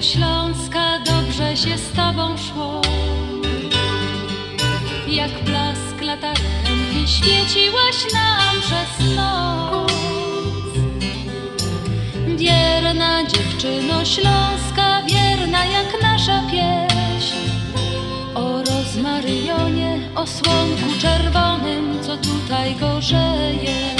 śląska, dobrze się z tobą szło. Jak blask latarenki świeciłaś nam przez noc. Wierna dziewczyno śląska, wierna jak nasza pieśń. O rozmaryjonie, o słonku czerwonym, co tutaj gorzeje.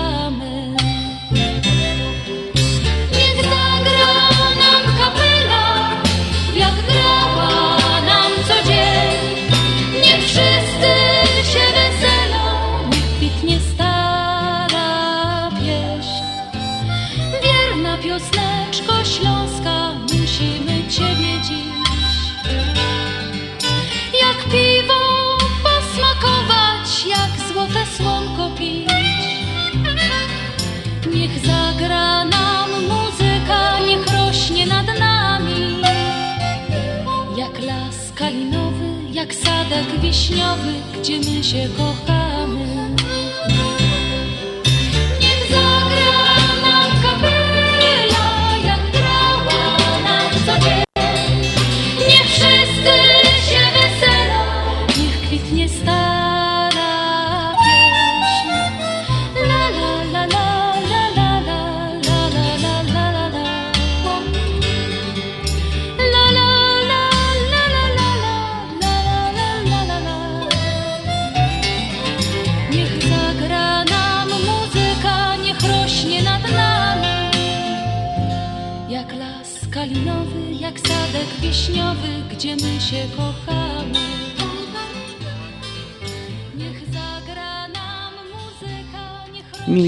Wiśniowy, gdzie my się kochamy.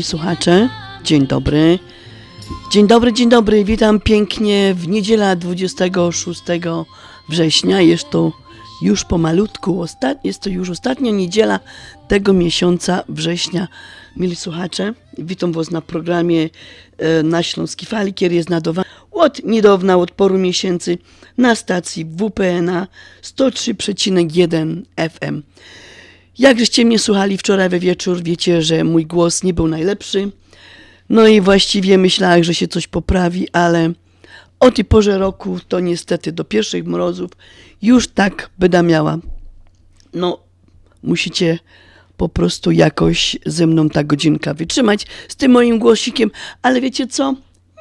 Słuchacze, dzień dobry. Dzień dobry, dzień dobry. Witam pięknie w niedziela 26 września. Jest to już pomalutku, osta- jest to już ostatnia niedziela tego miesiąca września. Mili słuchacze, witam Was na programie e, na Śląski jest nadawany od niedawna, od paru miesięcy na stacji WPNA 103,1 FM. Jak żeście mnie słuchali wczoraj we wieczór, wiecie, że mój głos nie był najlepszy. No i właściwie myślałem, że się coś poprawi, ale o tej porze roku to niestety do pierwszych mrozów już tak będę miała. No, musicie po prostu jakoś ze mną ta godzinka wytrzymać z tym moim głosikiem, ale wiecie co?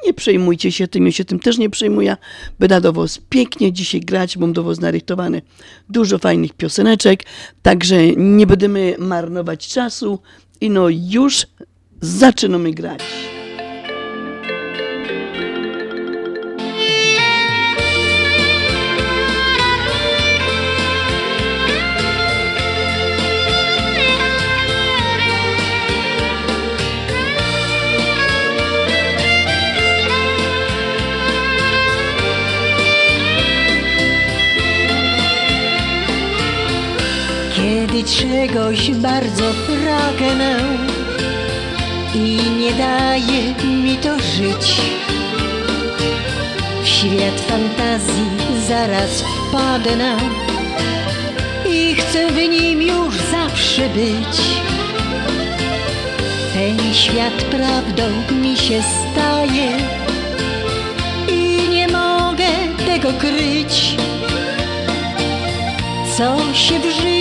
Nie przejmujcie się tym, ja się tym też nie przejmuję. Będę do was pięknie dzisiaj grać, mam do was narychtowane dużo fajnych pioseneczek, także nie będziemy marnować czasu i no już zaczynamy grać. Kiedy czegoś bardzo pragnę i nie daje mi to żyć, w świat fantazji zaraz wpadnę i chcę w nim już zawsze być. Ten świat prawdą mi się staje i nie mogę tego kryć co się w życiu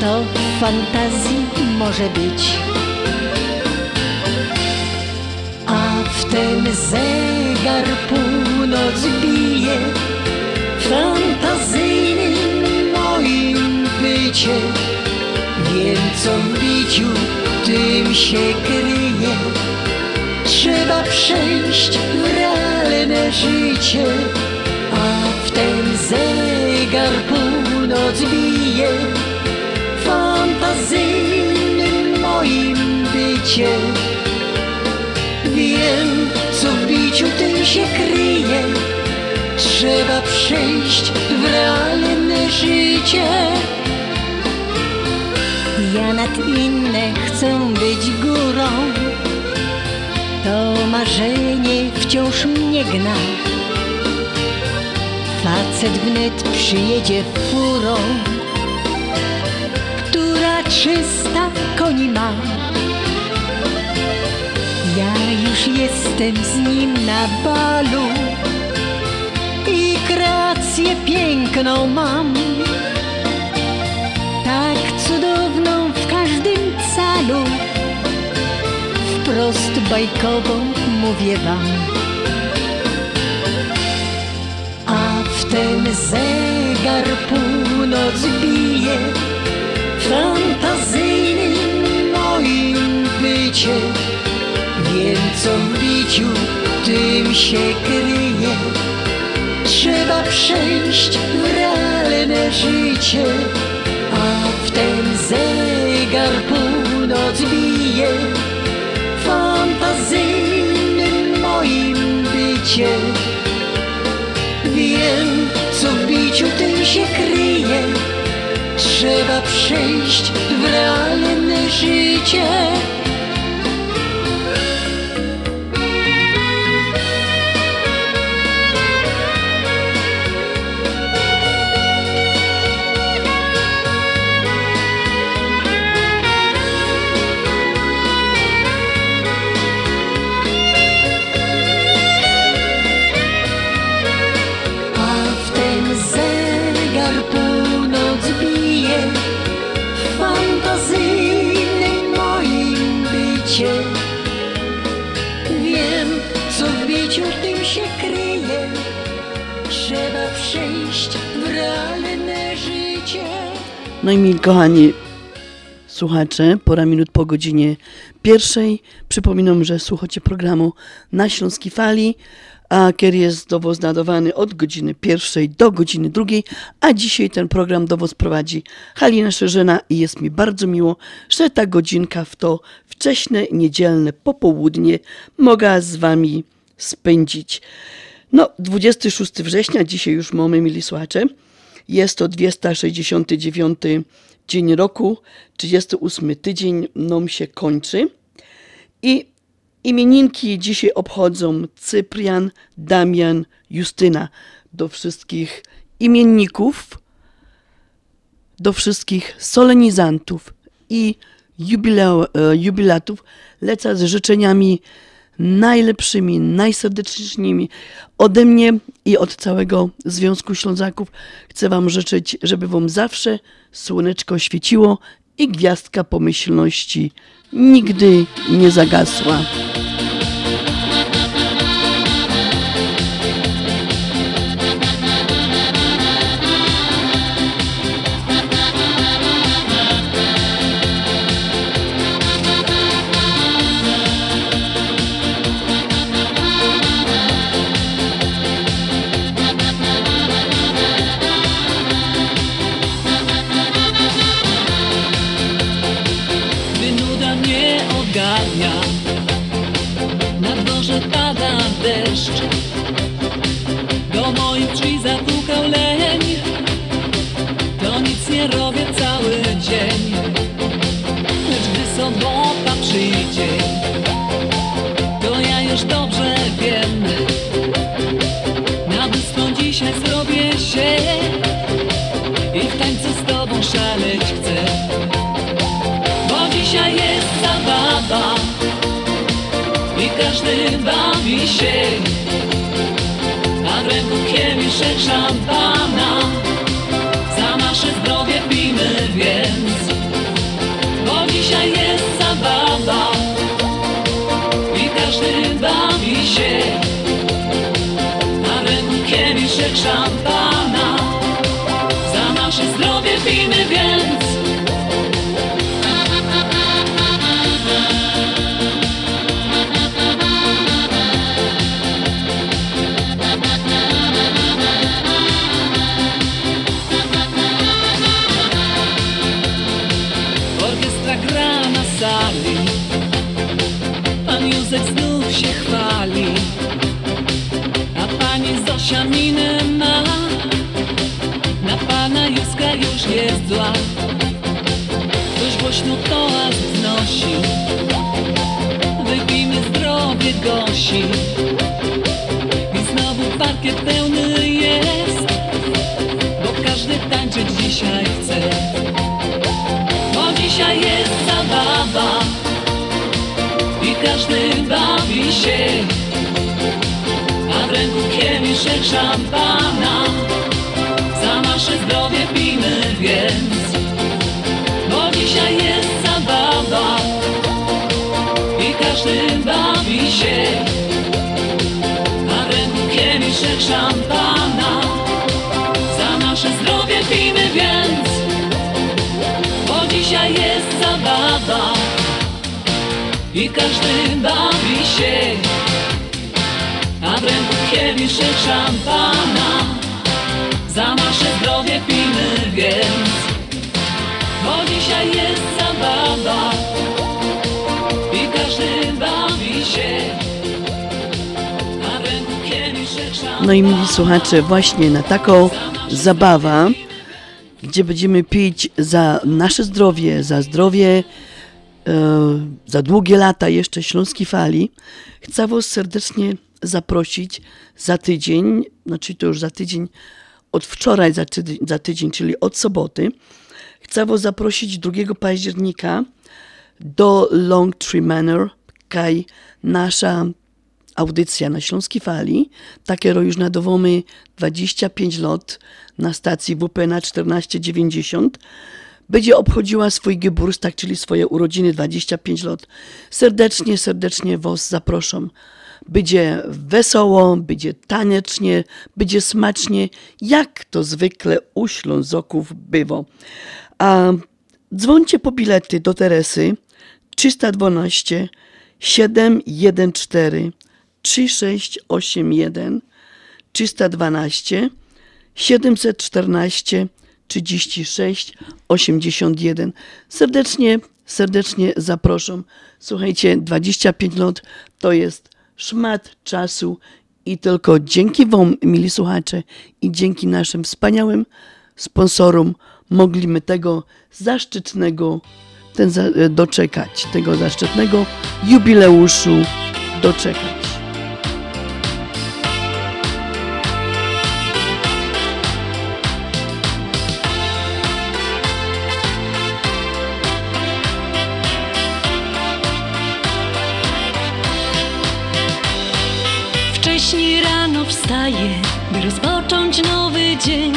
to w fantazji może być. A wtem zegar północ bije, w fantazyjnym moim bycie. Wiem, co w biciu tym się kryje. Trzeba przejść w realne życie. A wtem zegar północ bije w fantazyjnym moim bycie. Wiem, co w biciu tym się kryje. trzeba przejść w realne życie. Ja nad inne chcę być górą, to marzenie wciąż mnie gna. Facet wnet przyjedzie furą, trzysta koni ma. Ja już jestem z nim na balu i kreację piękną mam. Tak cudowną w każdym calu, wprost bajkową mówię wam. A w ten zegar północ bije Wiem co w biciu tym się kryje. Trzeba przejść w realne życie, a w ten zegar północ bije fantazyjnym moim bycie. Wiem, co w biciu tym się kryje. Trzeba przejść w realne życie. No i mi kochani słuchacze, pora minut po godzinie pierwszej. Przypominam, że słuchacie programu na Śląskiej Fali, a kier jest do was nadawany od godziny pierwszej do godziny drugiej, a dzisiaj ten program do was prowadzi Halina Szerzyna i jest mi bardzo miło, że ta godzinka w to wcześne niedzielne popołudnie mogę z wami spędzić. No, 26 września, dzisiaj już mamy, mili słuchacze. Jest to 269 dzień roku, 38 tydzień nam się kończy. I imieninki dzisiaj obchodzą Cyprian, Damian, Justyna. Do wszystkich imienników, do wszystkich solenizantów i jubileu, e, jubilatów lecę z życzeniami najlepszymi, najserdeczniejszymi ode mnie i od całego Związku Ślązaków. Chcę Wam życzyć, żeby Wam zawsze słoneczko świeciło i gwiazdka pomyślności nigdy nie zagasła. Sobota przyjdzie. To ja już dobrze wiem. Na bystro dzisiaj zrobię się I w tańcu z tobą szaleć chcę. Bo dzisiaj jest zabawa i każdy bawi się, a w ręku kieliszek szampana. chwali Pan Józek znów się chwali. A pani Zosia minę ma. Na pana Józka już jest zła. Ktoś głośno toast znosi Wypijmy zdrowie gosi. Każdy bawi się A w ręku kieliszek szampana. Za nasze zdrowie pijmy więc Bo dzisiaj jest zabawa. I każdy bawi się A w ręku kieliszek szampana I każdy bawi się. A w ręku kieliszek szampana. Za nasze zdrowie pijmy więc. Bo dzisiaj jest zabawa. I każdy bawi się, a w ręku kieliszek szampana. No i mili słuchacze, właśnie na taką zabawę, gdzie będziemy pić za nasze zdrowie, za zdrowie, za długie lata jeszcze Śląskiej Fali, chcę Was serdecznie zaprosić za tydzień, znaczy to już za tydzień, od wczoraj za tydzień, za tydzień czyli od soboty, chcę Was zaprosić 2 października do Long Tree Manor, kaj nasza audycja na Śląskiej Fali, takie już nadawamy 25 lat na stacji WP na 1490, będzie obchodziła swój Geburtstag, czyli swoje urodziny 25 lat. Serdecznie, serdecznie Was zapraszam. Będzie wesoło, będzie tanecznie, będzie smacznie, jak to zwykle u Ślązoków bywa. A dzwońcie po bilety do Teresy 312 714 3681 312 714 36 81. Serdecznie, serdecznie zapraszam. Słuchajcie, 25 lat to jest szmat czasu i tylko dzięki Wam, mili słuchacze, i dzięki naszym wspaniałym sponsorom mogliśmy tego zaszczytnego ten za, doczekać, tego zaszczytnego jubileuszu doczekać. By rozpocząć nowy dzień.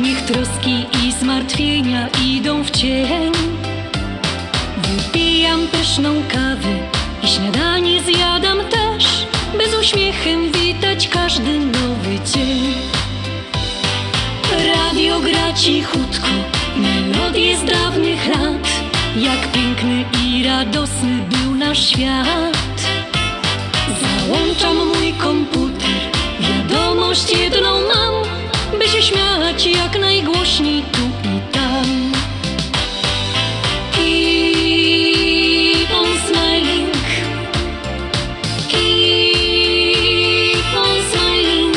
Niech troski i zmartwienia idą w cień. Wypijam pyszną kawę i śniadanie zjadam też, by z uśmiechem witać każdy nowy dzień. Radio gra cichutko, melodie z dawnych lat, jak piękny i radosny był nasz świat. Załączam mój komputer, wiadomość jedną mam, by się śmiać jak najgłośniej tu i tam. Keep on smiling, keep on smiling.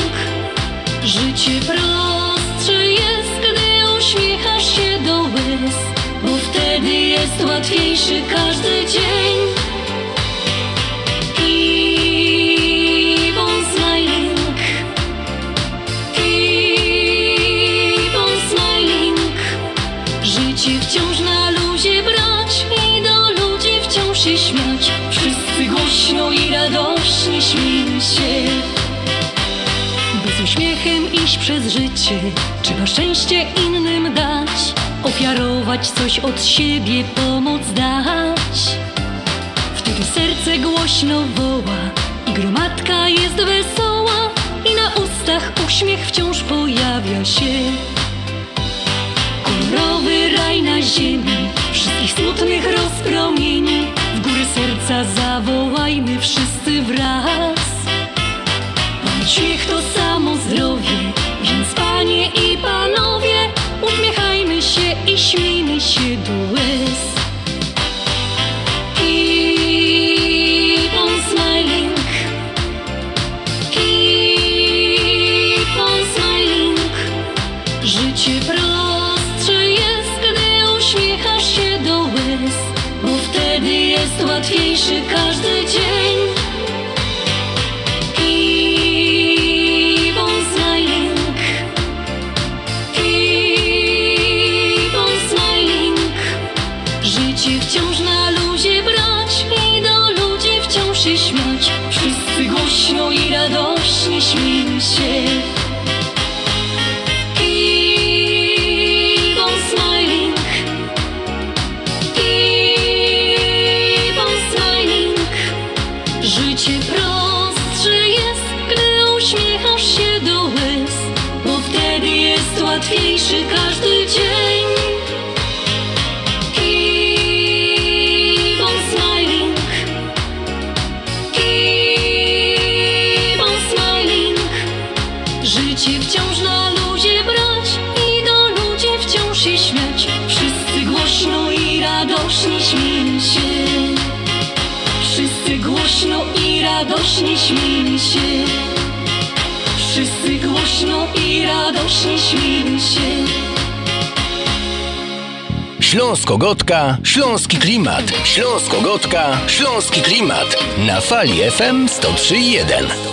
Życie prostsze jest, gdy uśmiechasz się do łez, bo wtedy jest łatwiejszy każdy dzień. Życie, trzeba szczęście innym dać. Ofiarować coś od siebie, pomoc dać. Wtedy serce głośno woła i gromadka jest wesoła i na ustach uśmiech wciąż pojawia się. Kolorowy raj na ziemi, wszystkich smutnych rozpromieni. W górę serca zawołajmy wszyscy wraz. Bo Śmiech to samo zdrowie, panie i panowie, uśmiechajmy się i śmiejmy się do łez. Radośnie się. Wszyscy głośno i radośnie się. Śląsko-Gotka, Śląski Klimat. Śląsko-Gotka, Śląski Klimat. Na fali FM 103.1.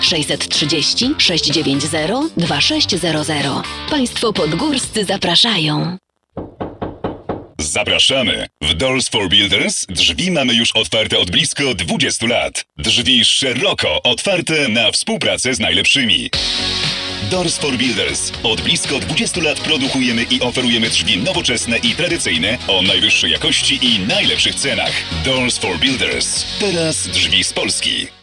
630 690 2600. Państwo podgórscy zapraszają. Zapraszamy! W Doors for Builders drzwi mamy już otwarte od blisko 20 lat. Drzwi szeroko otwarte na współpracę z najlepszymi. Doors for Builders. Od blisko 20 lat produkujemy i oferujemy drzwi nowoczesne i tradycyjne o najwyższej jakości i najlepszych cenach. Doors for Builders. Teraz drzwi z Polski.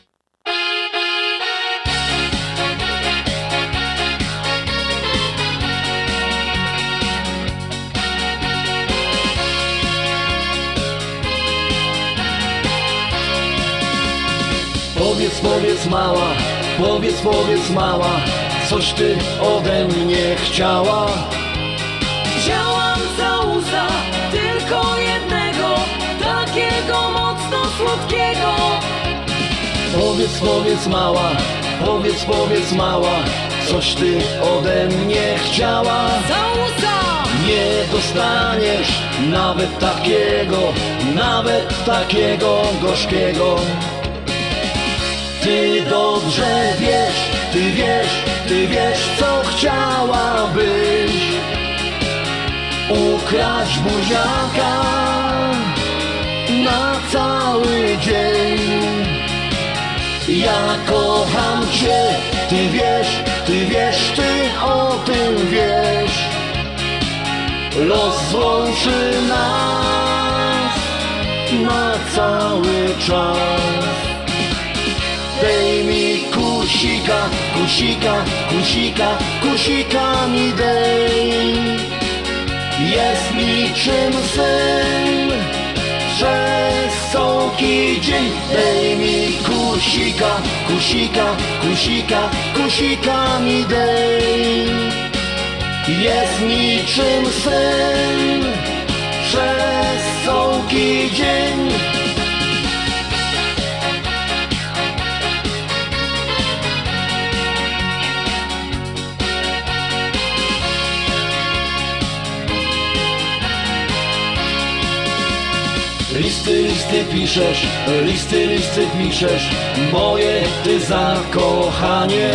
Powiedz, powiedz mała, powiedz, powiedz mała, coś ty ode mnie chciała. Chciałam za uza tylko jednego, takiego mocno słodkiego. Powiedz, powiedz mała, powiedz, powiedz mała, coś ty ode mnie chciała. Za uza! Nie dostaniesz nawet takiego, nawet takiego gorzkiego. Ty dobrze wiesz, ty wiesz, ty wiesz co chciałabyś. Ukraść buziaka na cały dzień. Ja kocham cię, ty wiesz, ty wiesz, ty o tym wiesz. Los złączy nas na cały czas Dej mi kusika, kusika, kusika, kusika mi dej. Jest niczym sen Przez soki dzień. Dej mi kusika, kusika, kusika, kusika mi dej. Jest niczym sen Przez soki dzień Listy, listy piszesz, listy, listy piszesz Moje ty zakochanie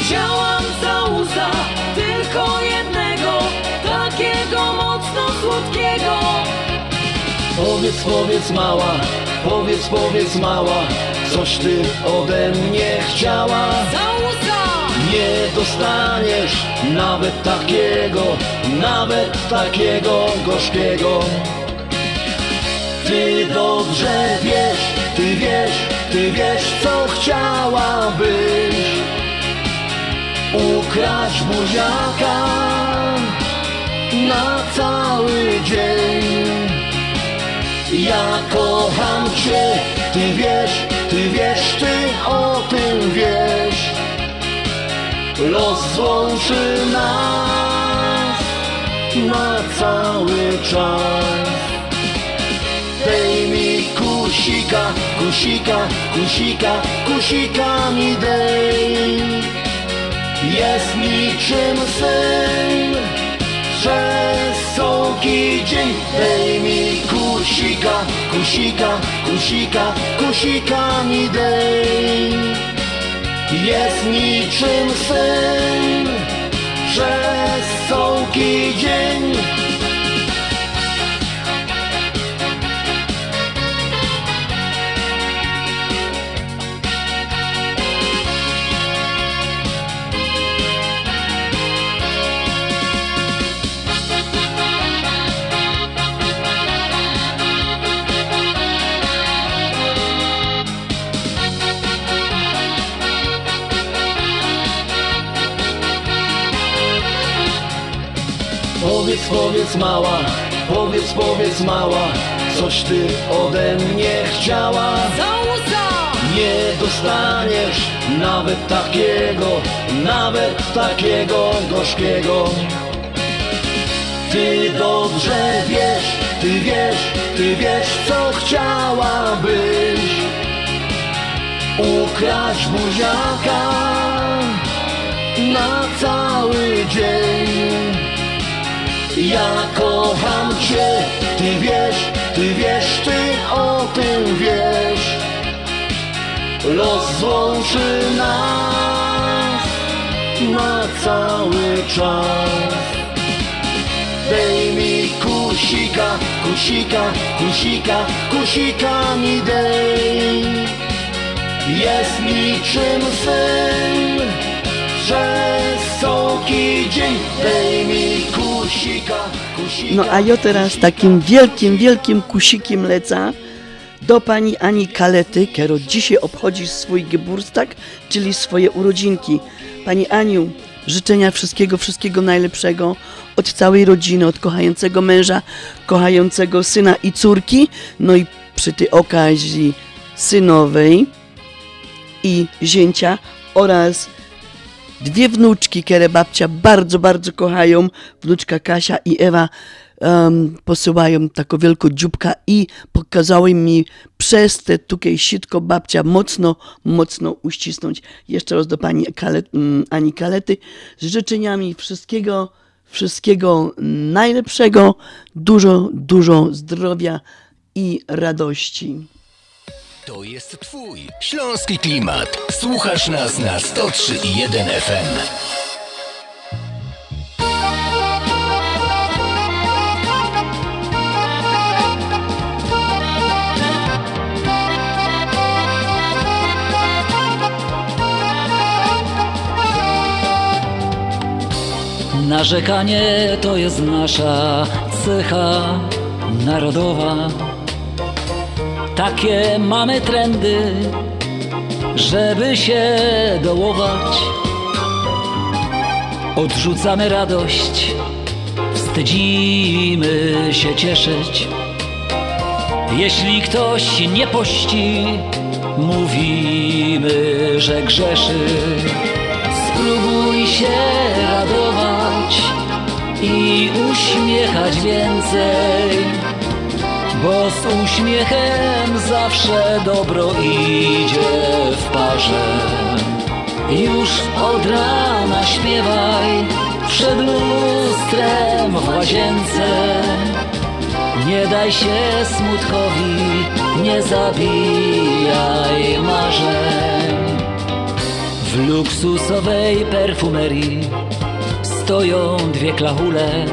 Chciałam za uza tylko jednego, takiego mocno słodkiego. Powiedz, powiedz mała, powiedz, powiedz mała Coś ty ode mnie chciała Za uza! Nie dostaniesz nawet takiego, nawet takiego gorzkiego Ty dobrze wiesz, ty wiesz, ty wiesz co chciałabyś Ukraść buziaka na cały dzień. Ja kocham cię, ty wiesz, ty wiesz, ty o tym wiesz. Los złączy nas na cały czas Dej mi kusika, kusika, kusika, kusika mi dej. Jest niczym sen Przez soki dzień. Dej mi kusika, kusika, kusika, kusika mi dej. Jest niczym sen przez sołki dzień. Powiedz, mała, powiedz, powiedz mała, coś ty ode mnie chciała. Nie dostaniesz nawet takiego, nawet takiego gorzkiego. Ty dobrze wiesz, ty wiesz, ty wiesz co chciałabyś Ukraść buziaka na cały dzień Ja kocham cię, ty wiesz, ty wiesz, ty o tym wiesz. Los złączy nas na cały czas. Dej mi kusika, kusika, kusika, kusika mi dej. Jest niczym syn, że soki dzień Dej mi No a ja teraz takim wielkim, wielkim kusikiem leca do pani Ani Kalety, która dzisiaj obchodzi swój Geburtstag, czyli swoje urodzinki. Pani Aniu, życzenia wszystkiego, wszystkiego najlepszego od całej rodziny, od kochającego męża, kochającego syna i córki, no i przy tej okazji synowej i zięcia oraz dwie wnuczki, które babcia bardzo, bardzo kochają. Wnuczka Kasia i Ewa um, posyłają taką wielką dzióbka i pokazały mi przez te tutaj sitko babcia mocno, mocno uścisnąć. Jeszcze raz do pani Kalet, mm, Ani Kalety z życzeniami wszystkiego, wszystkiego najlepszego, dużo, dużo zdrowia i radości. To jest twój śląski klimat. Słuchasz nas na 103,1 FM. Narzekanie to jest nasza cecha narodowa. Takie mamy trendy, żeby się dołować. Odrzucamy radość, wstydzimy się cieszyć. Jeśli ktoś nie pości, mówimy, że grzeszy. Spróbuj się radować i uśmiechać więcej, bo z uśmiechem zawsze dobro idzie w parze. Już od rana śpiewaj przed lustrem w łazience. Nie daj się smutkowi, nie zabijaj marzeń. W luksusowej perfumerii stoją dwie klachule.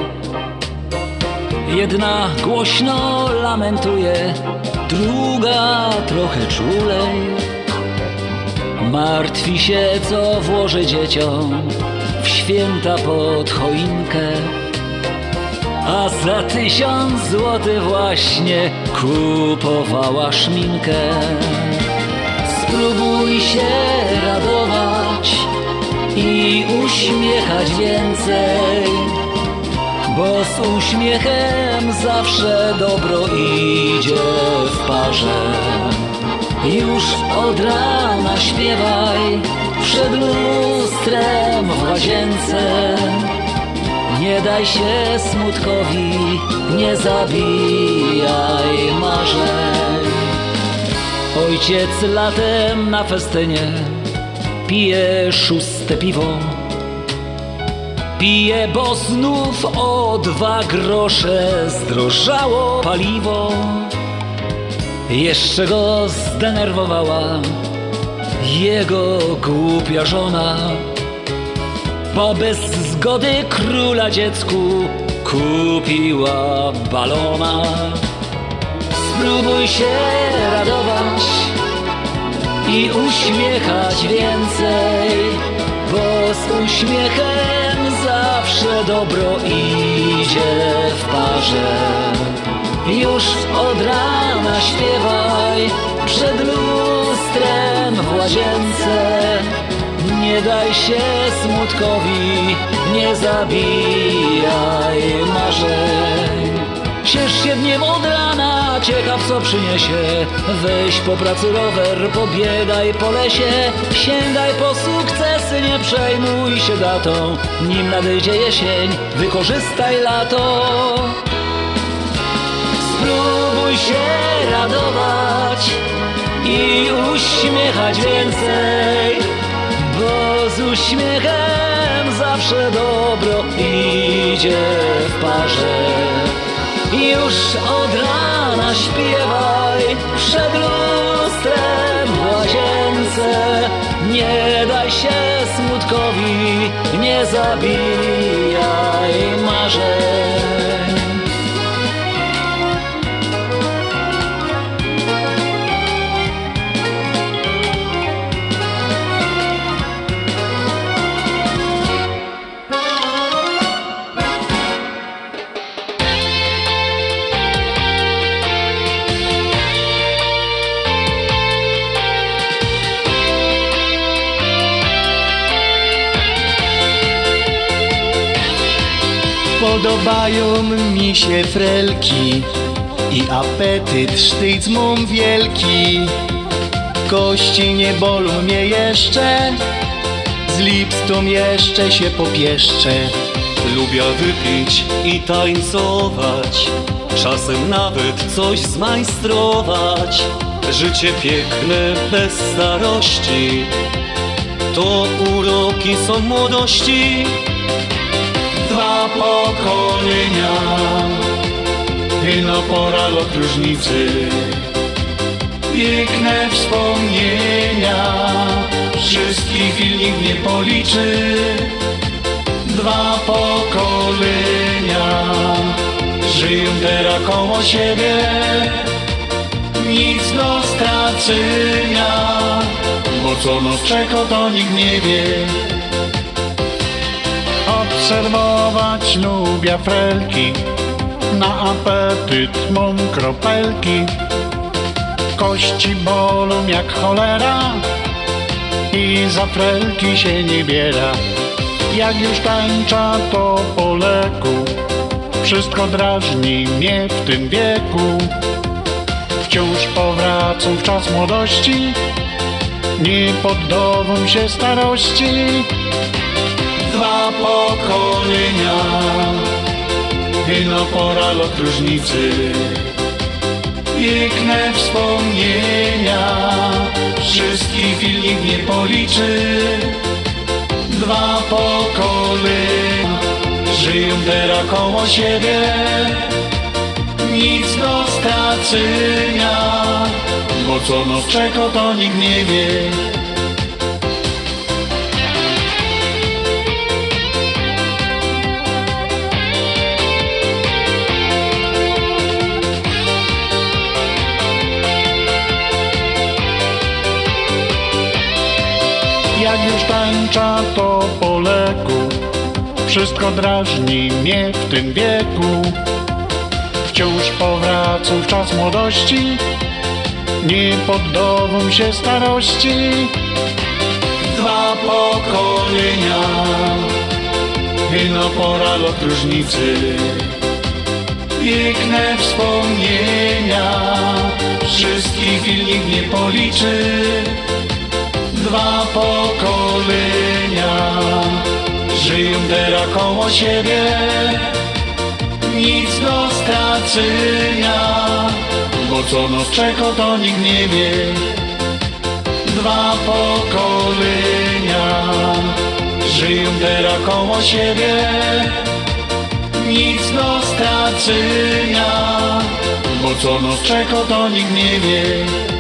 Jedna głośno lamentuje, druga trochę czulej. Martwi się, co włoży dzieciom w święta pod choinkę. A za tysiąc złotych właśnie kupowała szminkę. Spróbuj się radować i uśmiechać więcej, bo z uśmiechem zawsze dobro idzie w parze. Już od rana śpiewaj przed lustrem w łazience. Nie daj się smutkowi, nie zabijaj marzeń. Ojciec latem na festynie pije szóste piwo. Pije, bo znów o dwa grosze zdrożało paliwo. Jeszcze go zdenerwowała jego głupia żona. bo bez zgody króla dziecku kupiła balona. Spróbuj się radować i uśmiechać więcej, bo z uśmiechem zawsze dobro idzie w parze. Już od rana śpiewaj przed lustrem w łazience. Nie daj się smutkowi, nie zabijaj marzeń. Ciesz się dniem od rana, ciekaw co przyniesie. Weź po pracy rower, pobiegaj po lesie Sięgaj po sukcesy, nie przejmuj się datą. Nim nadejdzie jesień, wykorzystaj lato. Spróbuj się radować i uśmiechać więcej Bo z uśmiechem zawsze dobro idzie w parze już od rana śpiewaj przed lustrem w łazience. Nie daj się smutkowi, nie zabijaj marzeń. Podobają mi się frelki i apetyt sztyc mam wielki. Kości nie bolą mnie jeszcze, z lipstą jeszcze się popieszczę. Lubię wypić i tańcować, czasem nawet coś zmajstrować. Życie piękne bez starości, to uroki są młodości. Pokolenia, no pora lot różnicy. Piękne wspomnienia, wszystkich nikt nie policzy. Dwa pokolenia, żyją teraz koło siebie. Nic do stracenia, bo co nas czeka to nikt nie wie. Obserwować lubię felki, na apetyt mam kropelki. Kości bolą jak cholera i za frelki się nie biera. Jak już tańcza to po leku, wszystko drażni mnie w tym wieku. Wciąż powracam w czas młodości, nie poddawam się starości pokolenia. Ino pora lot różnicy. Piękne wspomnienia. Wszystkich nikt nie policzy. Dwa pokolenia Żyją teraz koło siebie. Nic do stracenia. Bo co nas czeka to nikt nie wie jak już tańcza to po leku. Wszystko drażni mnie w tym wieku. Wciąż powracam w czas młodości. Nie poddawam się starości. Dwa pokolenia. Ino pora lot różnicy. Piękne wspomnienia. Wszystkich nikt nie policzy dwa pokolenia. Żyją teraz koło siebie. Nic do stracenia. Bo co nas czeka to nikt nie wie. Dwa pokolenia. Żyją teraz koło siebie. Nic do stracenia. Bo co nas czeka to nikt nie wie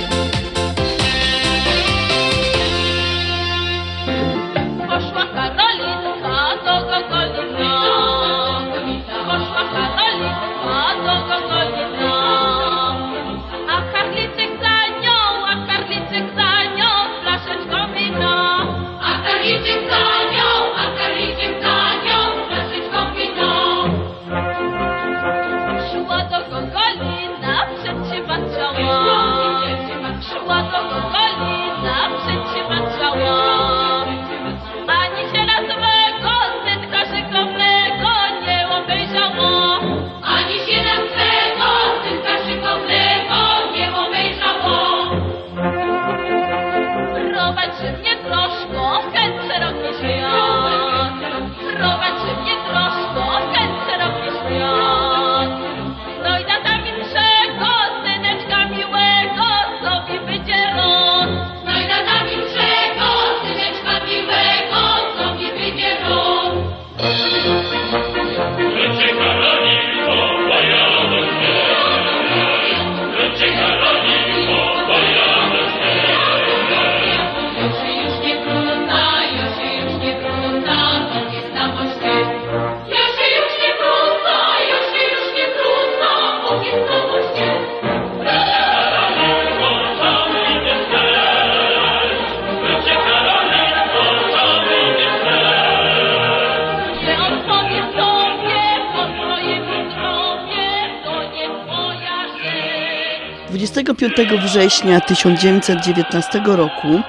25 września 1919 roku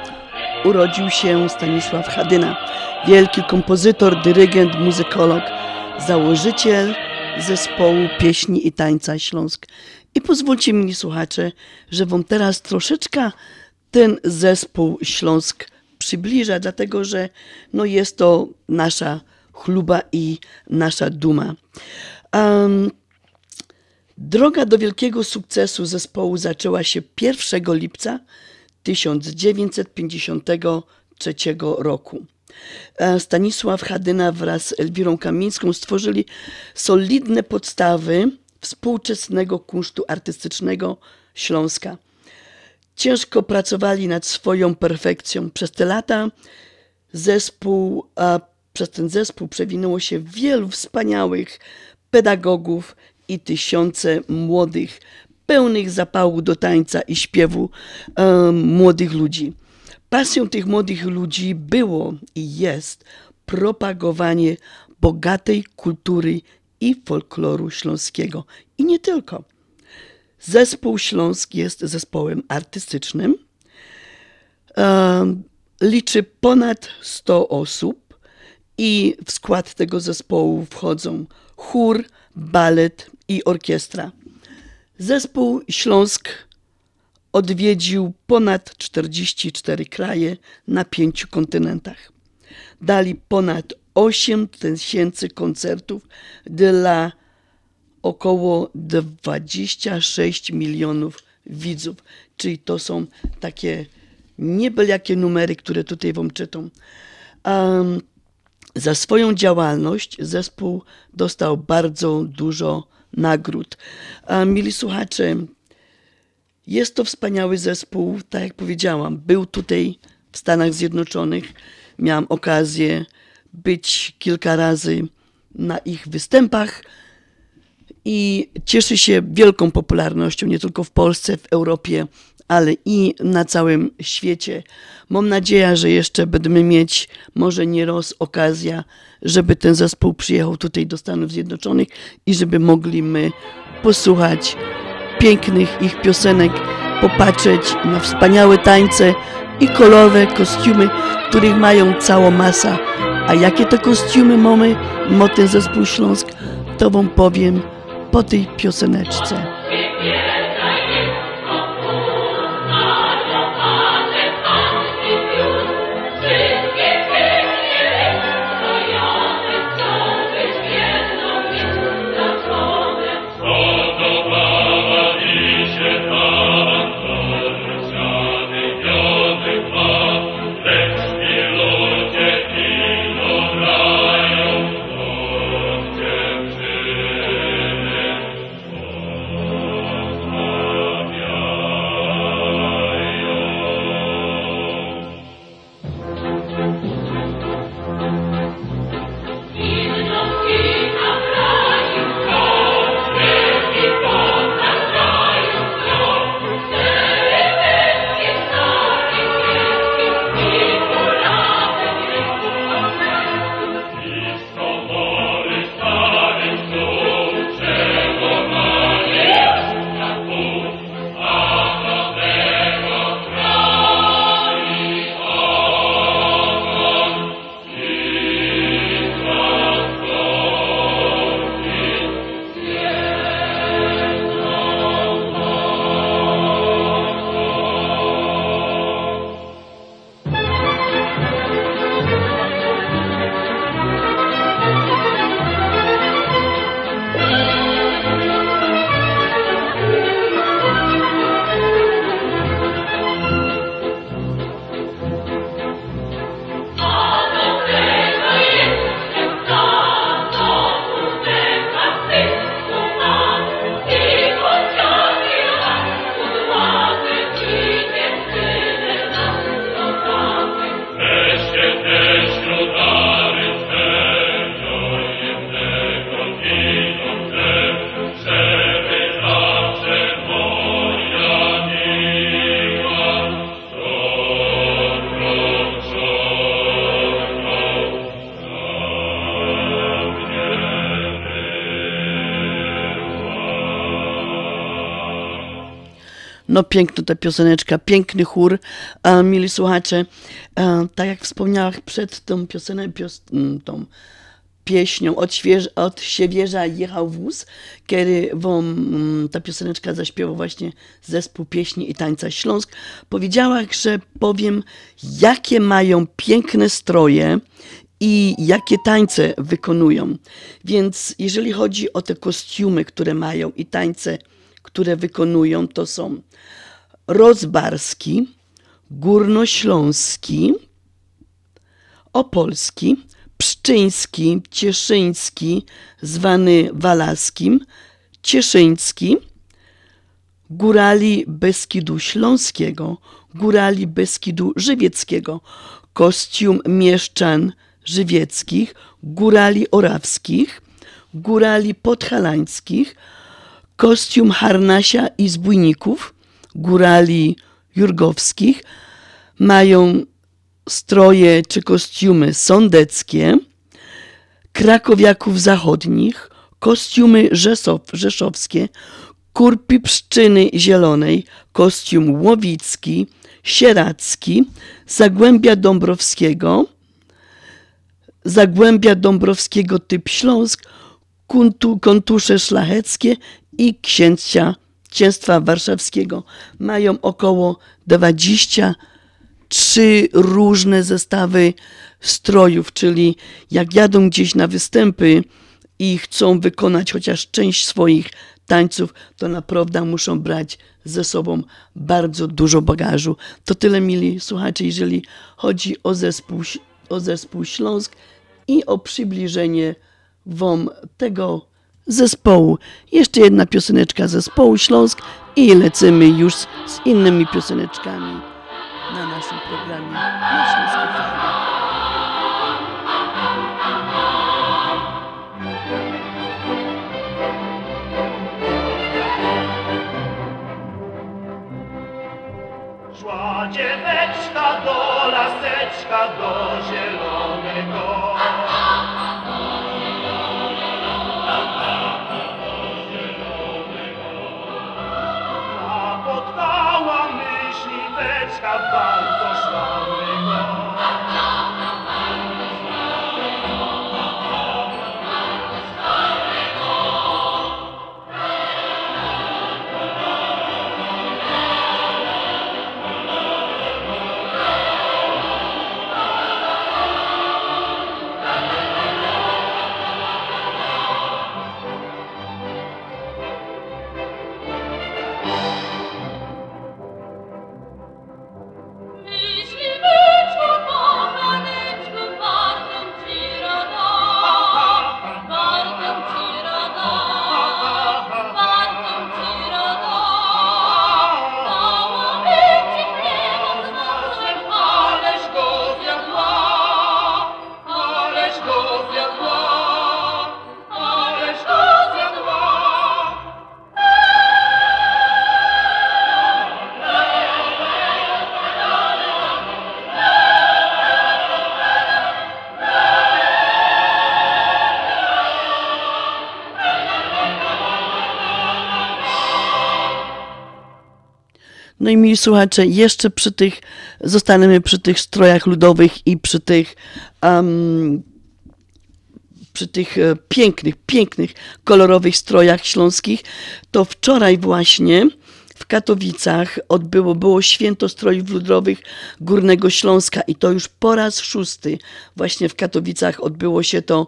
urodził się Stanisław Hadyna, wielki kompozytor, dyrygent, muzykolog, założyciel zespołu pieśni i tańca Śląsk. I pozwólcie mi, słuchacze, że wam teraz troszeczkę ten zespół Śląsk przybliża, dlatego że no jest to nasza chluba i nasza duma. Um, Droga do wielkiego sukcesu zespołu zaczęła się 1 lipca 1953 roku. Stanisław Hadyna wraz z Elwirą Kamińską stworzyli solidne podstawy współczesnego kunsztu artystycznego Śląska. Ciężko pracowali nad swoją perfekcją. Przez te lata zespół, a przez ten zespół przewinęło się wielu wspaniałych pedagogów i tysiące młodych, pełnych zapału do tańca i śpiewu e, młodych ludzi. Pasją tych młodych ludzi było i jest propagowanie bogatej kultury i folkloru śląskiego. I nie tylko. Zespół Śląsk jest zespołem artystycznym. Liczy ponad 100 osób i w skład tego zespołu wchodzą chór, balet i orkiestra. Zespół Śląsk odwiedził ponad 44 kraje na pięciu kontynentach. Dali ponad 8 tysięcy koncertów dla około 26 milionów widzów. Czyli to są takie nie numery, które tutaj wam czytam. Um, za swoją działalność zespół dostał bardzo dużo nagród. A mili słuchacze, jest to wspaniały zespół, tak jak powiedziałam, był tutaj w Stanach Zjednoczonych. Miałam okazję być kilka razy na ich występach i cieszy się wielką popularnością nie tylko w Polsce, w Europie, ale i na całym świecie. Mam nadzieję, że jeszcze będziemy mieć może nie raz okazja, żeby ten zespół przyjechał tutaj do Stanów Zjednoczonych i żeby mogli my posłuchać pięknych ich piosenek, popatrzeć na wspaniałe tańce i kolorowe kostiumy, których mają cała masa. A jakie to kostiumy mamy, ma zespół Śląsk, to wam powiem po tej pioseneczce. No piękna ta pioseneczka, piękny chór, e, mili słuchacze. E, tak jak wspomniałam przed tą pioseną, pios, m, tą pieśnią od, śwież, od Siewierza jechał wóz, kiedy wam mm, ta pioseneczka zaśpiewał właśnie zespół pieśni i tańca Śląsk. Powiedziała, że powiem, jakie mają piękne stroje i jakie tańce wykonują. Więc jeżeli chodzi o te kostiumy, które mają i tańce, które wykonują, to są rozbarski, górnośląski, opolski, pszczyński, cieszyński, zwany walaskim, cieszyński, górali Beskidu Śląskiego, górali Beskidu Żywieckiego, kostium mieszczan żywieckich, górali orawskich, górali podhalańskich, kostium harnasia i zbójników, górali jurgowskich, mają stroje czy kostiumy sądeckie, krakowiaków zachodnich, kostiumy rzeszow, rzeszowskie, kurpi pszczyny zielonej, kostium łowicki, sieracki, Zagłębia Dąbrowskiego, Zagłębia Dąbrowskiego typ Śląsk, kontusze szlacheckie i księcia księstwa warszawskiego. Mają około 20 trzy różne zestawy strojów, czyli jak jadą gdzieś na występy i chcą wykonać chociaż część swoich tańców, to naprawdę muszą brać ze sobą bardzo dużo bagażu. To tyle, mili słuchacze, jeżeli chodzi o zespół, o zespół Śląsk i o przybliżenie wam tego zespołu. Jeszcze jedna pioseneczka zespołu Śląsk i lecimy już z innymi pioseneczkami na naszym programie na Śląskiej Fali. Szła dzieweczka do laseczka, do zielonego. About the sławny go. I mili słuchacze, jeszcze przy tych, zostaniemy przy tych strojach ludowych i przy tych, um, przy tych e, pięknych, pięknych, kolorowych strojach śląskich, to wczoraj właśnie w Katowicach odbyło było święto strojów ludowych Górnego Śląska i to już po raz szósty właśnie w Katowicach odbyło się to,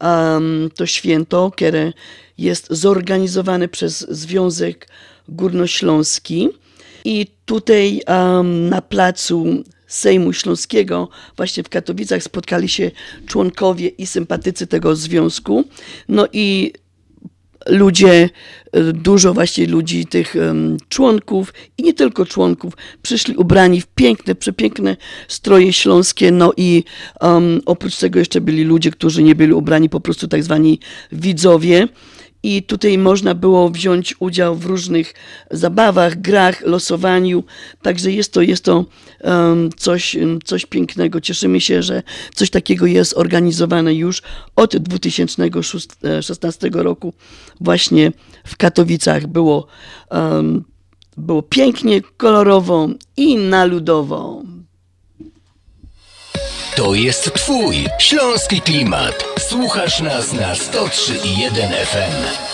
um, to święto, które jest zorganizowane przez Związek Górnośląski. I tutaj um, na placu Sejmu Śląskiego, właśnie w Katowicach, spotkali się członkowie i sympatycy tego związku. No i ludzie, e, dużo właśnie ludzi, tych członków i nie tylko członków, przyszli ubrani w piękne, przepiękne stroje śląskie, no i um, oprócz tego jeszcze byli ludzie, którzy nie byli ubrani, po prostu tak zwani widzowie. I tutaj można było wziąć udział w różnych zabawach, grach, losowaniu. Także jest to, jest to um, coś, coś pięknego. Cieszymy się, że coś takiego jest organizowane już od 2016 roku właśnie w Katowicach. Było um, Było pięknie, kolorowo i na ludowo. To jest Twój śląski klimat. Słuchasz nas na 103,1 FM.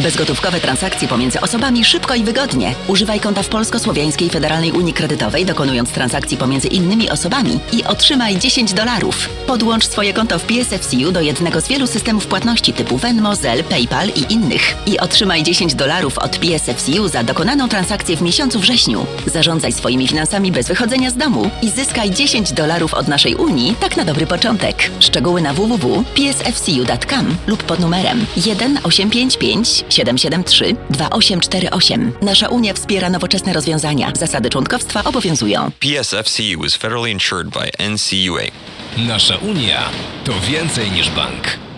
Bezgotówkowe transakcje pomiędzy osobami szybko i wygodnie. Używaj konta w Polsko-Słowiańskiej Federalnej Unii Kredytowej, dokonując transakcji pomiędzy innymi osobami i otrzymaj 10 dolarów. Podłącz swoje konto w PSFCU do jednego z wielu systemów płatności typu Venmo, Zelle, PayPal i innych i otrzymaj 10 dolarów od PSFCU za dokonaną transakcję w miesiącu wrześniu. Zarządzaj swoimi finansami bez wychodzenia z domu i zyskaj 10 dolarów od naszej Unii, tak na dobry początek. Szczegóły na www.psfcu.com lub pod numerem 1855 773 2848. Nasza Unia wspiera nowoczesne rozwiązania. Zasady członkowstwa obowiązują. PSFCU is federally insured by NCUA. Nasza Unia to więcej niż bank.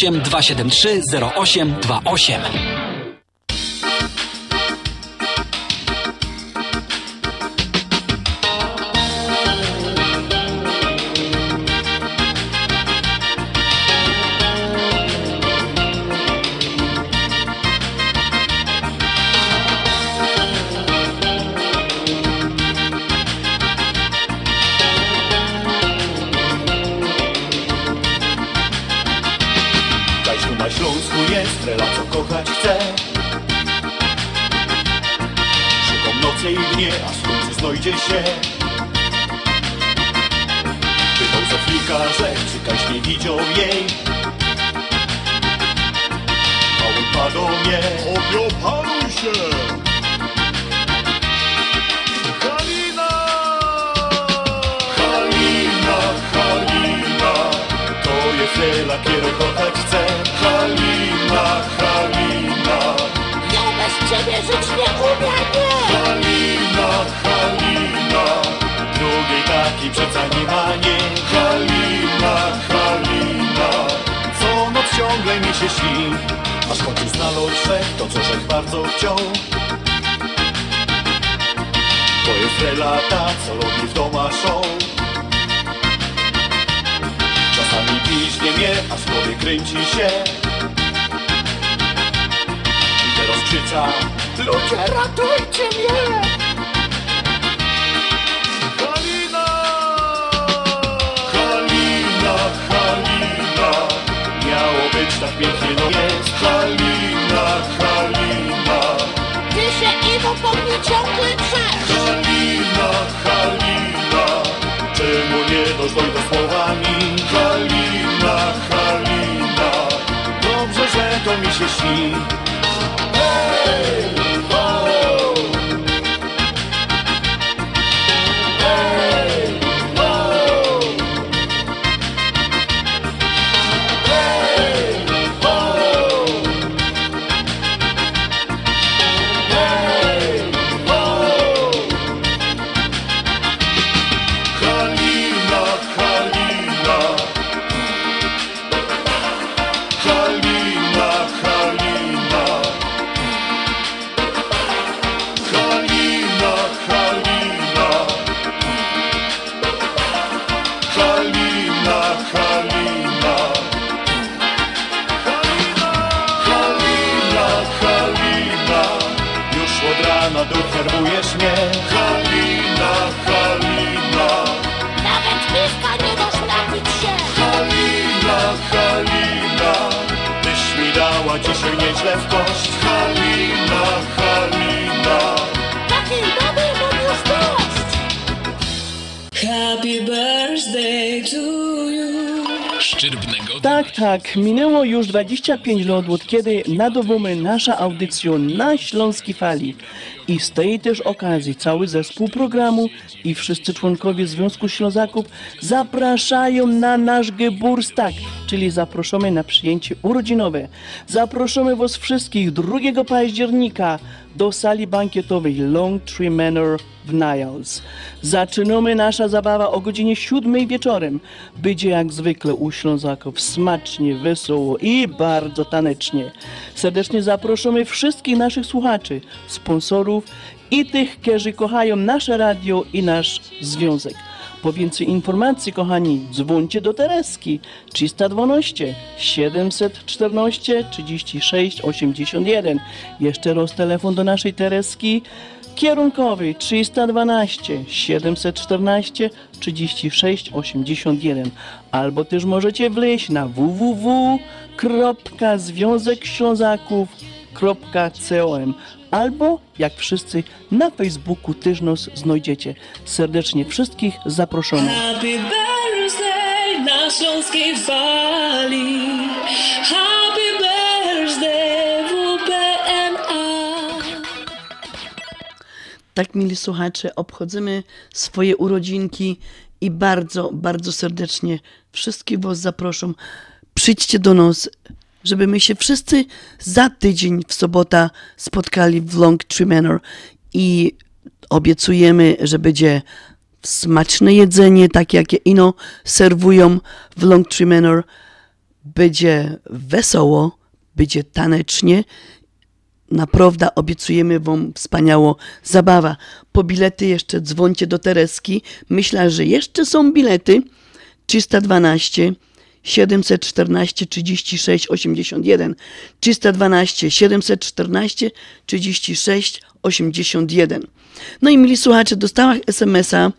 273 0828. tak pięknie, no jest Halina, Halina. Ty się Iwo po mnie ciągle drzesz! Halina, Halina. Czemu nie doszło do słowami Halina, Halina. Dobrze, że to mi się śni Tak, tak, minęło już 25 lat od kiedy nadobimy nasza audycja na Śląskiej Fali. I z tej też okazji cały zespół programu i wszyscy członkowie Związku Ślązaków zapraszają na nasz Geburstag, czyli zaproszamy na przyjęcie urodzinowe. Zaproszamy Was wszystkich 2 października do sali bankietowej Long Tree Manor w Niles. Zaczynamy nasza zabawa o godzinie 7 wieczorem. Będzie jak zwykle u Ślązaków smacznie, wesoło i bardzo tanecznie. Serdecznie zapraszamy wszystkich naszych słuchaczy, sponsorów i tych, którzy kochają nasze radio i nasz związek. Po więcej informacji, kochani, dzwońcie do Tereski. 312 714 36 81. Jeszcze raz telefon do naszej Tereski. Kierunkowy 312 714 36 81 albo też możecie wleźć na www.związekślązaków.com albo jak wszyscy na Facebooku też nas znajdziecie. Serdecznie wszystkich zapraszamy. Happy birthday na Śląskiej Fali Happy birthday WPNA Tak, mili słuchacze, obchodzimy swoje urodzinki i bardzo, bardzo serdecznie wszystkich Was zaproszą. Przyjdźcie do nas, żeby my się wszyscy za tydzień w sobota spotkali w Long Tree Manor i obiecujemy, że będzie smaczne jedzenie, takie jakie ino serwują w Long Tree Manor. Będzie wesoło, będzie tanecznie Naprawdę obiecujemy Wam wspaniałą zabawa. Po bilety jeszcze dzwońcie do Tereski. Myślę, że jeszcze są bilety. 312 714 36 81 312 714 36 81 No i mili słuchacze, dostałam SMS-a,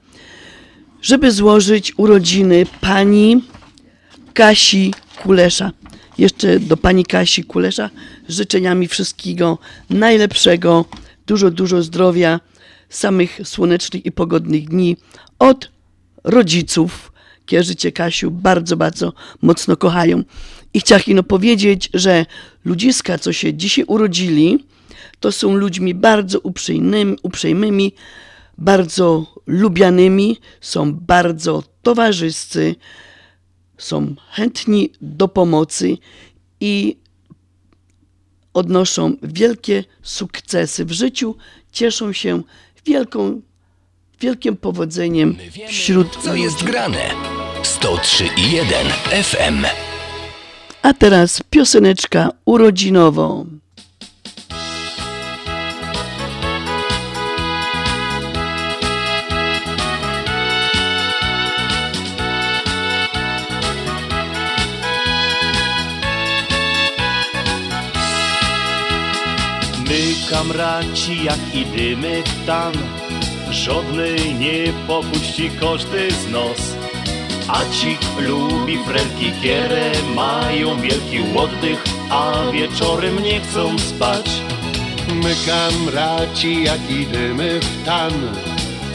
żeby złożyć urodziny pani Kasi Kulesza. Jeszcze do pani Kasi Kulesza życzeniami wszystkiego najlepszego, dużo, dużo zdrowia, samych słonecznych i pogodnych dni od rodziców, którzy cię Kasiu bardzo, bardzo mocno kochają. I chciałam ino powiedzieć, że ludziska, co się dzisiaj urodzili, to są ludźmi bardzo uprzejmymi, uprzejmymi bardzo lubianymi, są bardzo towarzyscy, są chętni do pomocy i odnoszą wielkie sukcesy w życiu, cieszą się wielką, wielkim powodzeniem wśród Co jest grane? 103,1 FM. A teraz pioseneczka urodzinowo. My kamraci jak idymy tam Żadnej nie popuści każdy z nos A ci lubi frelki kierę Mają wielki oddych A wieczorem nie chcą spać. My kamraci jak idziemy w tan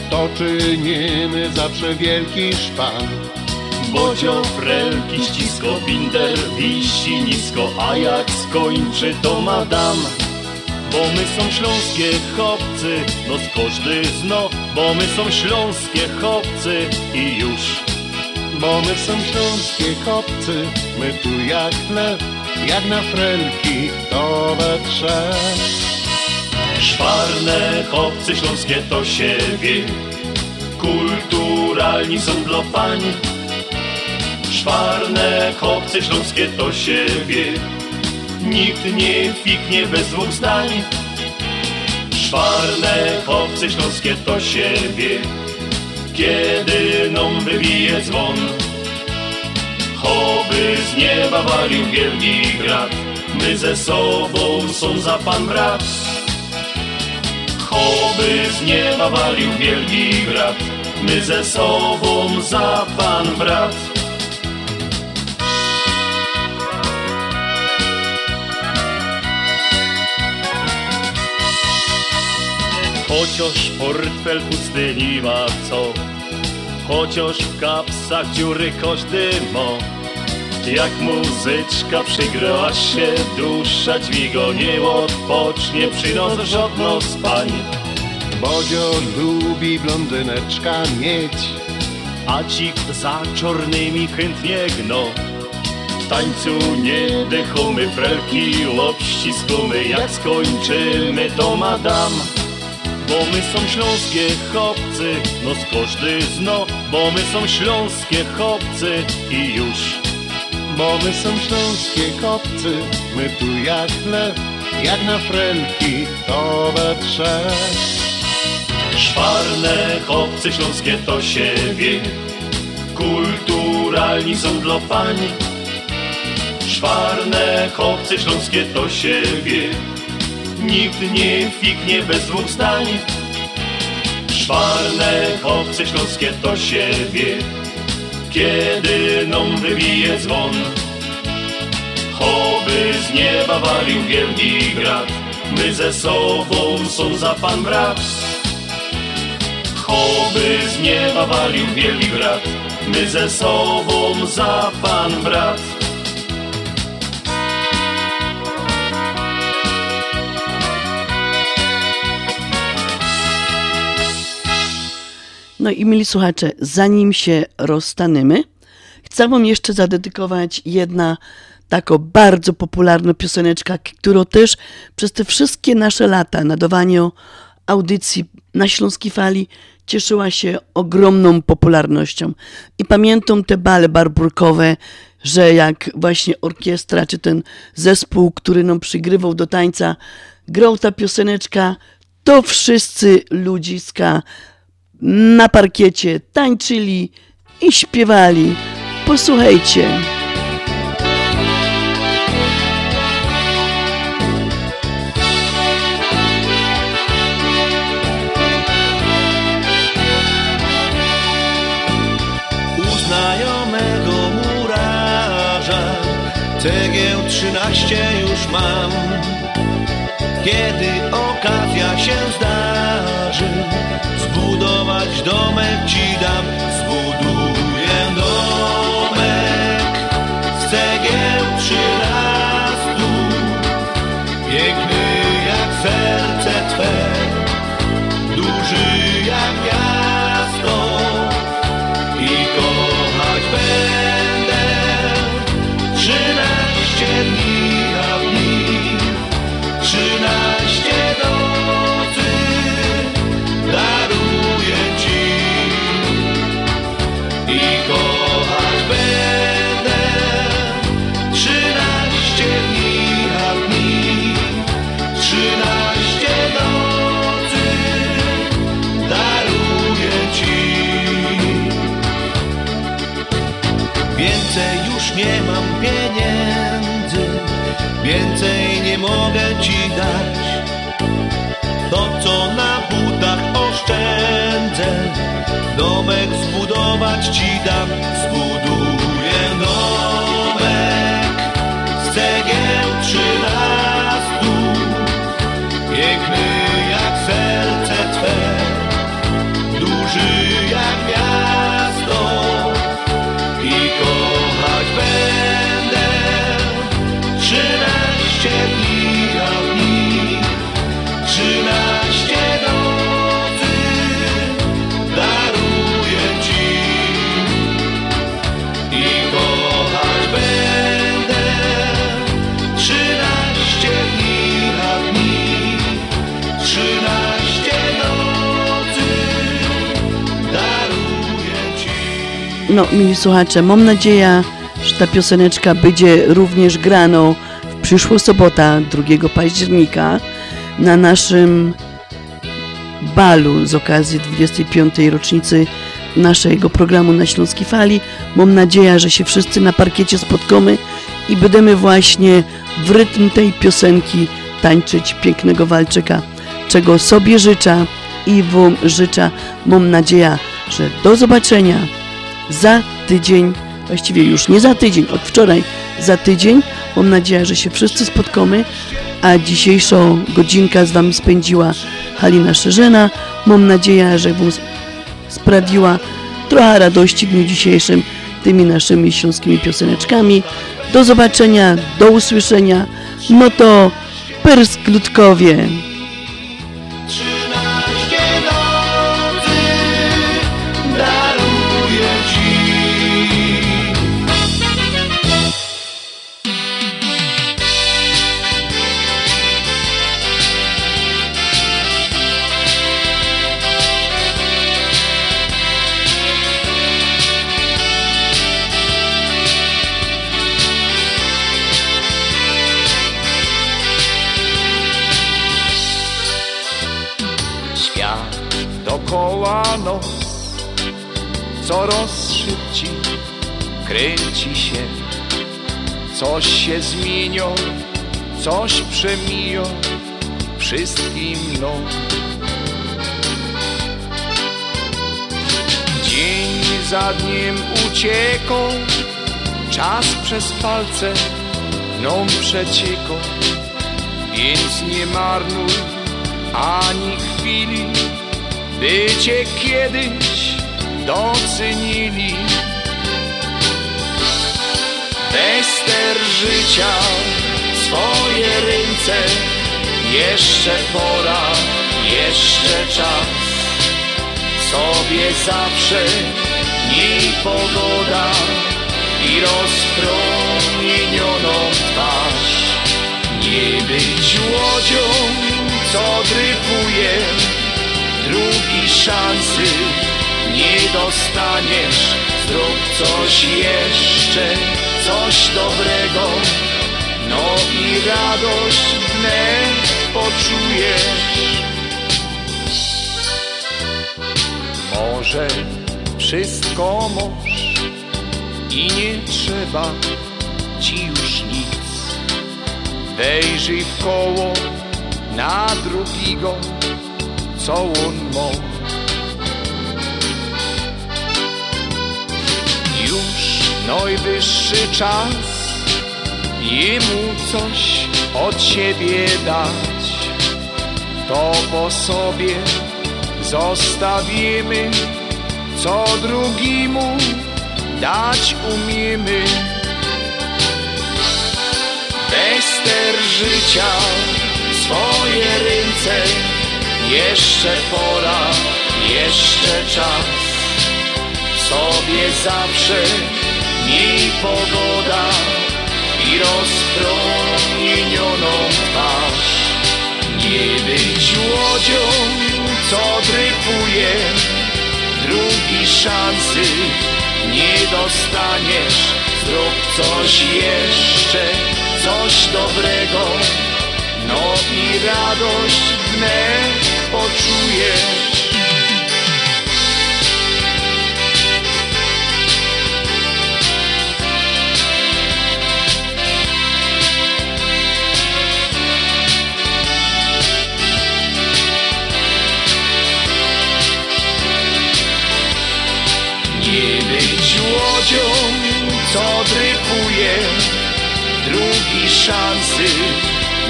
To czynimy zawsze wielki szpan. Bodzio frelki ścisko binder Wisi nisko, a jak skończy to madam. Bo my są śląskie chłopcy, no z każdy zno Bo my są śląskie chłopcy i już Bo my są śląskie chłopcy My tu jak chleb, jak na frelki To we trzech. Szwarne chłopcy śląskie to się wie. Kulturalni są dla pań. Szwarne chłopcy śląskie to się wie. Nikt nie fiknie bez dwóch zdań. Szwarne chłopcy śląskie to się wie Kiedy nam wybije dzwon. Choby z nieba walił wielki grad My ze sobą są za pan brat. Choby z nieba walił wielki grad, my ze sobą za pan brat. Chociaż portfel pusty nie ma co, chociaż w kapsach dziury każdy ma. Jak muzyczka przygrała się, dusza dźwigo nie odpocznie, przy noc żadno spań. Bodzio lubi blondyneczka mieć, a ci za czarnymi chętnie gno. W tańcu nie dychomy frelki, obściskamy jak skończymy to madam. Bo my są śląskie chłopcy, no z każdy zno, bo my są śląskie chłopcy i już. Bo my są śląskie kopcy, my tu jak chleb, jak na frelki, to we trzech. Szwarne chłopcy śląskie to się wie, kulturalni są dla pań. Szwarne chłopcy śląskie to się wie, nikt nie fiknie bez dwóch zdań. Szwarne chłopcy śląskie to się wie, kiedy nam wybije dzwon. Choby z nieba walił wielki grad, my ze sobą są za pan brat. Choby z nieba walił wielki grad, my ze sobą za pan brat. No i mili słuchacze, zanim się rozstaniemy, chcę wam jeszcze zadedykować jedna taką bardzo popularna pioseneczka, którą też przez te wszystkie nasze lata nadawania audycji na Śląskiej Fali cieszyła się ogromną popularnością. I pamiętam te bale barburkowe, że jak właśnie orkiestra, czy ten zespół, który nam przygrywał do tańca, grał ta pioseneczka, to wszyscy ludziska na parkiecie tańczyli i śpiewali. Posłuchajcie. U znajomego murarza cegieł trzynaście już mam. Kiedy okazja się zdarzy, zbudować domek ci dam. No, mili słuchacze, mam nadzieję, że ta pioseneczka będzie również graną w przyszłą sobotę, 2 października, na naszym balu z okazji 25. rocznicy naszego programu na Śląskiej Fali. Mam nadzieję, że się wszyscy na parkiecie spotkamy i będziemy właśnie w rytm tej piosenki tańczyć pięknego walczyka. czego sobie życzę i wam życzę. Mam nadzieję, że do zobaczenia za tydzień, właściwie już nie za tydzień, od wczoraj za tydzień. Mam nadzieję, że się wszyscy spotkamy, a dzisiejszą godzinkę z Wami spędziła Halina Szerzena. Mam nadzieję, że Wam sprawiła trochę radości w dniu dzisiejszym tymi naszymi śląskimi pioseneczkami. Do zobaczenia, do usłyszenia. No to Pyrsk Ludkowie. Dokoła nos coraz kręci się. Coś się zmienia, coś przemija wszystkim no. Dzień za dniem ucieka, czas przez palce nam przecieka, więc nie marnuj ani chwili, by cię kiedyś docenili. Wester życia, swoje ręce, jeszcze pora, jeszcze czas. Sobie zawsze niej pogoda i rozpromienioną twarz. Nie być łodzią, co dryfuje, drugi szansy nie dostaniesz. Zrób coś jeszcze, coś dobrego, no i radość wnet poczujesz. Może wszystko możesz i nie trzeba ci już nic. Wejrzyj w koło na drugiego, on ma. Już najwyższy czas jemu coś od siebie dać. To po sobie zostawimy, co drugiemu dać umiemy. Wester życia, swoje ręce, jeszcze pora, jeszcze czas. Sobie zawsze miej pogoda i rozpromienioną twarz. Nie być łodzią, co dryfuje, drugi szansy nie dostaniesz. Zrób coś jeszcze, coś dobrego, no i radość wnet poczujesz. Nie być łodzią, co dryfuje, drugi szansy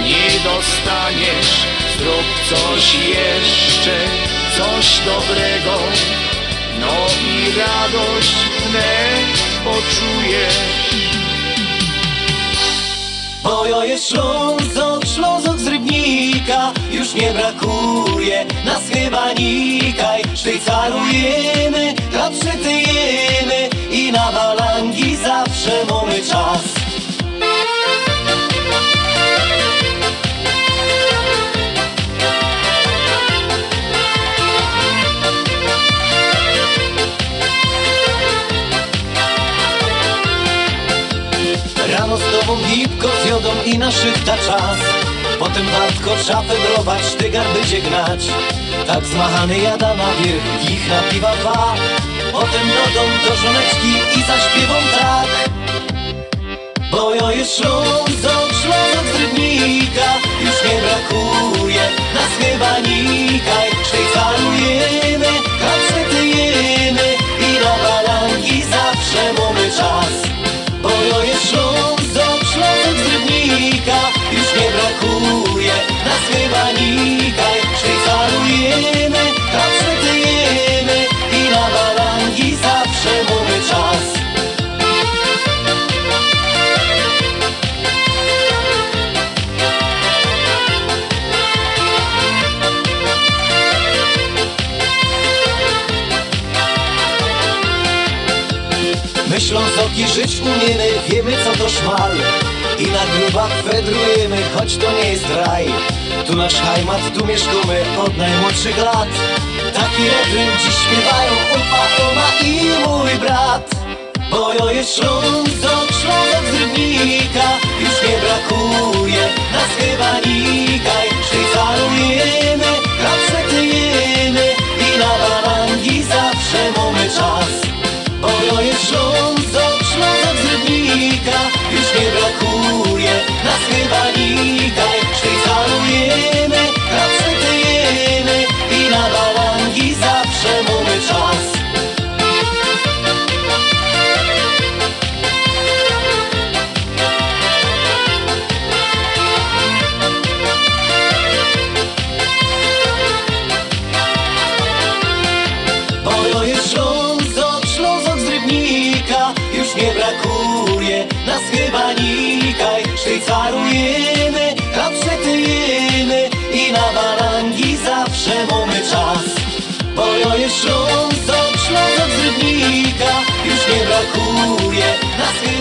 nie dostaniesz. Zrób coś jeszcze, coś dobrego, no i radość wnet poczujesz. Bo ja jest Ślązok, Ślązok z Rybnika. Już nie brakuje nas chyba nikaj. Szwajcarujemy, tam przytyjemy I na balangi zawsze mamy czas gipko zjodą i na szychta czas. Potem wartko szafę brować, tygar będzie gnać. Tak zmachany jada na wierzch, ich na piwa dwa. Potem dom do żoneczki i zaśpiewą tak. Bo ja jest Ślązok z Rybnika Już nie brakuje nas chyba nic wiemy co to szmal. I na grubach wędrujemy, choć to nie jest raj. Tu nasz heimat, tu mieszkamy od najmłodszych lat. Taki refren dziś śpiewają Upa, Oma i mój brat. Bo jo jest Ślązok, Ślązok z Rybnika. Już nie brakuje nas chyba nikaj Szwajcarujemy, raz tyjemy I na barangi zawsze mamy czas. Bo jo jest Rybnika Już Let's